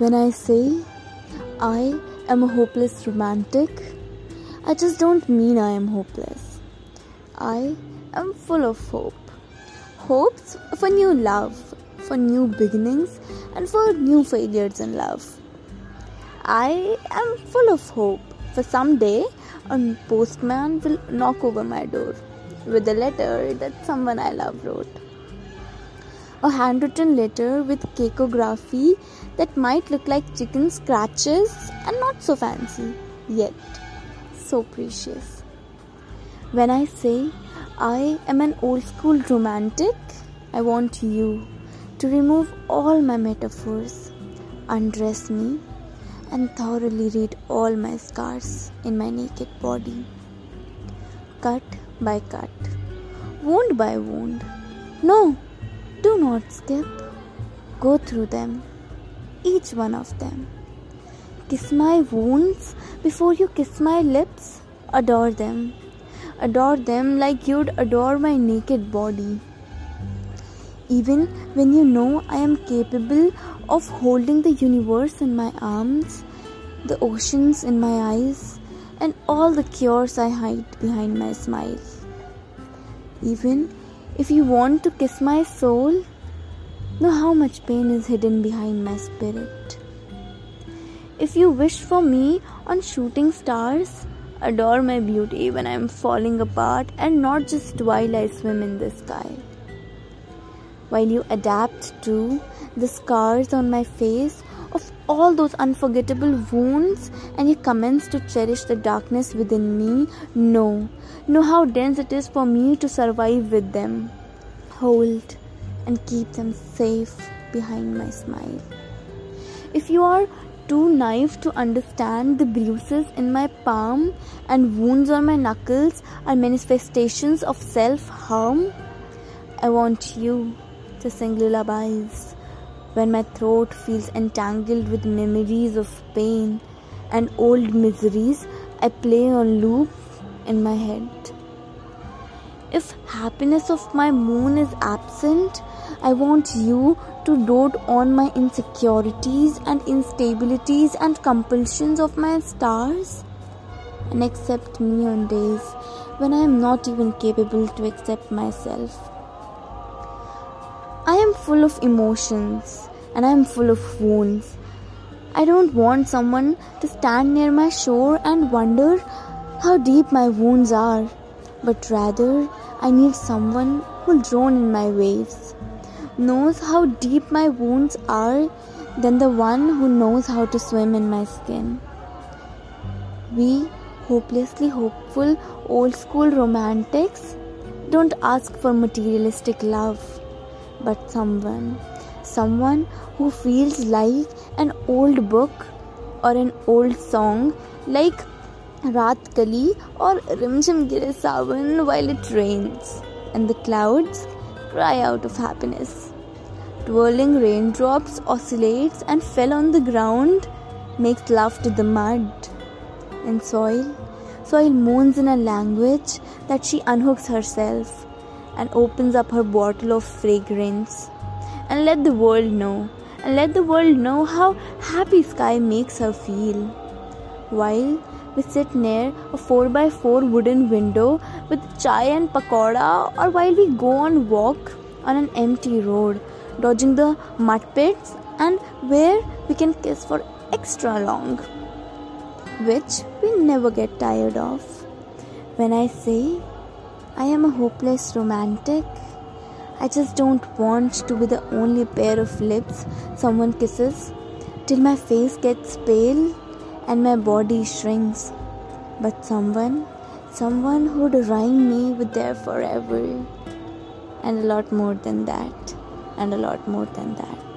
When I say I am a hopeless romantic, I just don't mean I am hopeless. I am full of hope. Hopes for new love, for new beginnings, and for new failures in love. I am full of hope for someday a postman will knock over my door with a letter that someone I love wrote. A handwritten letter with cacography that might look like chicken scratches and not so fancy, yet so precious. When I say I am an old school romantic, I want you to remove all my metaphors, undress me, and thoroughly read all my scars in my naked body. Cut by cut, wound by wound. No, do not skip. Go through them, each one of them. Kiss my wounds before you kiss my lips. Adore them. Adore them like you'd adore my naked body. Even when you know I am capable of holding the universe in my arms, the oceans in my eyes, and all the cures I hide behind my smile. Even if you want to kiss my soul, know how much pain is hidden behind my spirit. If you wish for me on shooting stars, adore my beauty when I am falling apart and not just while I swim in the sky. While you adapt to the scars on my face all those unforgettable wounds and you commence to cherish the darkness within me, know, know how dense it is for me to survive with them. Hold and keep them safe behind my smile. If you are too naive to understand the bruises in my palm and wounds on my knuckles are manifestations of self harm, I want you to sing lullabies when my throat feels entangled with memories of pain and old miseries I play on loop in my head. If happiness of my moon is absent, I want you to dote on my insecurities and instabilities and compulsions of my stars and accept me on days when I am not even capable to accept myself. I am full of emotions and I am full of wounds. I don't want someone to stand near my shore and wonder how deep my wounds are, but rather I need someone who'll drown in my waves, knows how deep my wounds are than the one who knows how to swim in my skin. We hopelessly hopeful old school romantics don't ask for materialistic love but someone, someone who feels like an old book or an old song, like Raat Kali or Rimjim Gire Savan while it rains, and the clouds cry out of happiness. Twirling raindrops oscillates and fell on the ground, makes love to the mud and soil. Soil moans in a language that she unhooks herself and opens up her bottle of fragrance. And let the world know and let the world know how happy sky makes her feel. While we sit near a 4x4 wooden window with chai and pakoda or while we go on walk on an empty road dodging the mud pits and where we can kiss for extra long which we never get tired of. When i say I am a hopeless romantic. I just don't want to be the only pair of lips someone kisses till my face gets pale and my body shrinks. But someone, someone who'd rhyme me with their forever. And a lot more than that. And a lot more than that.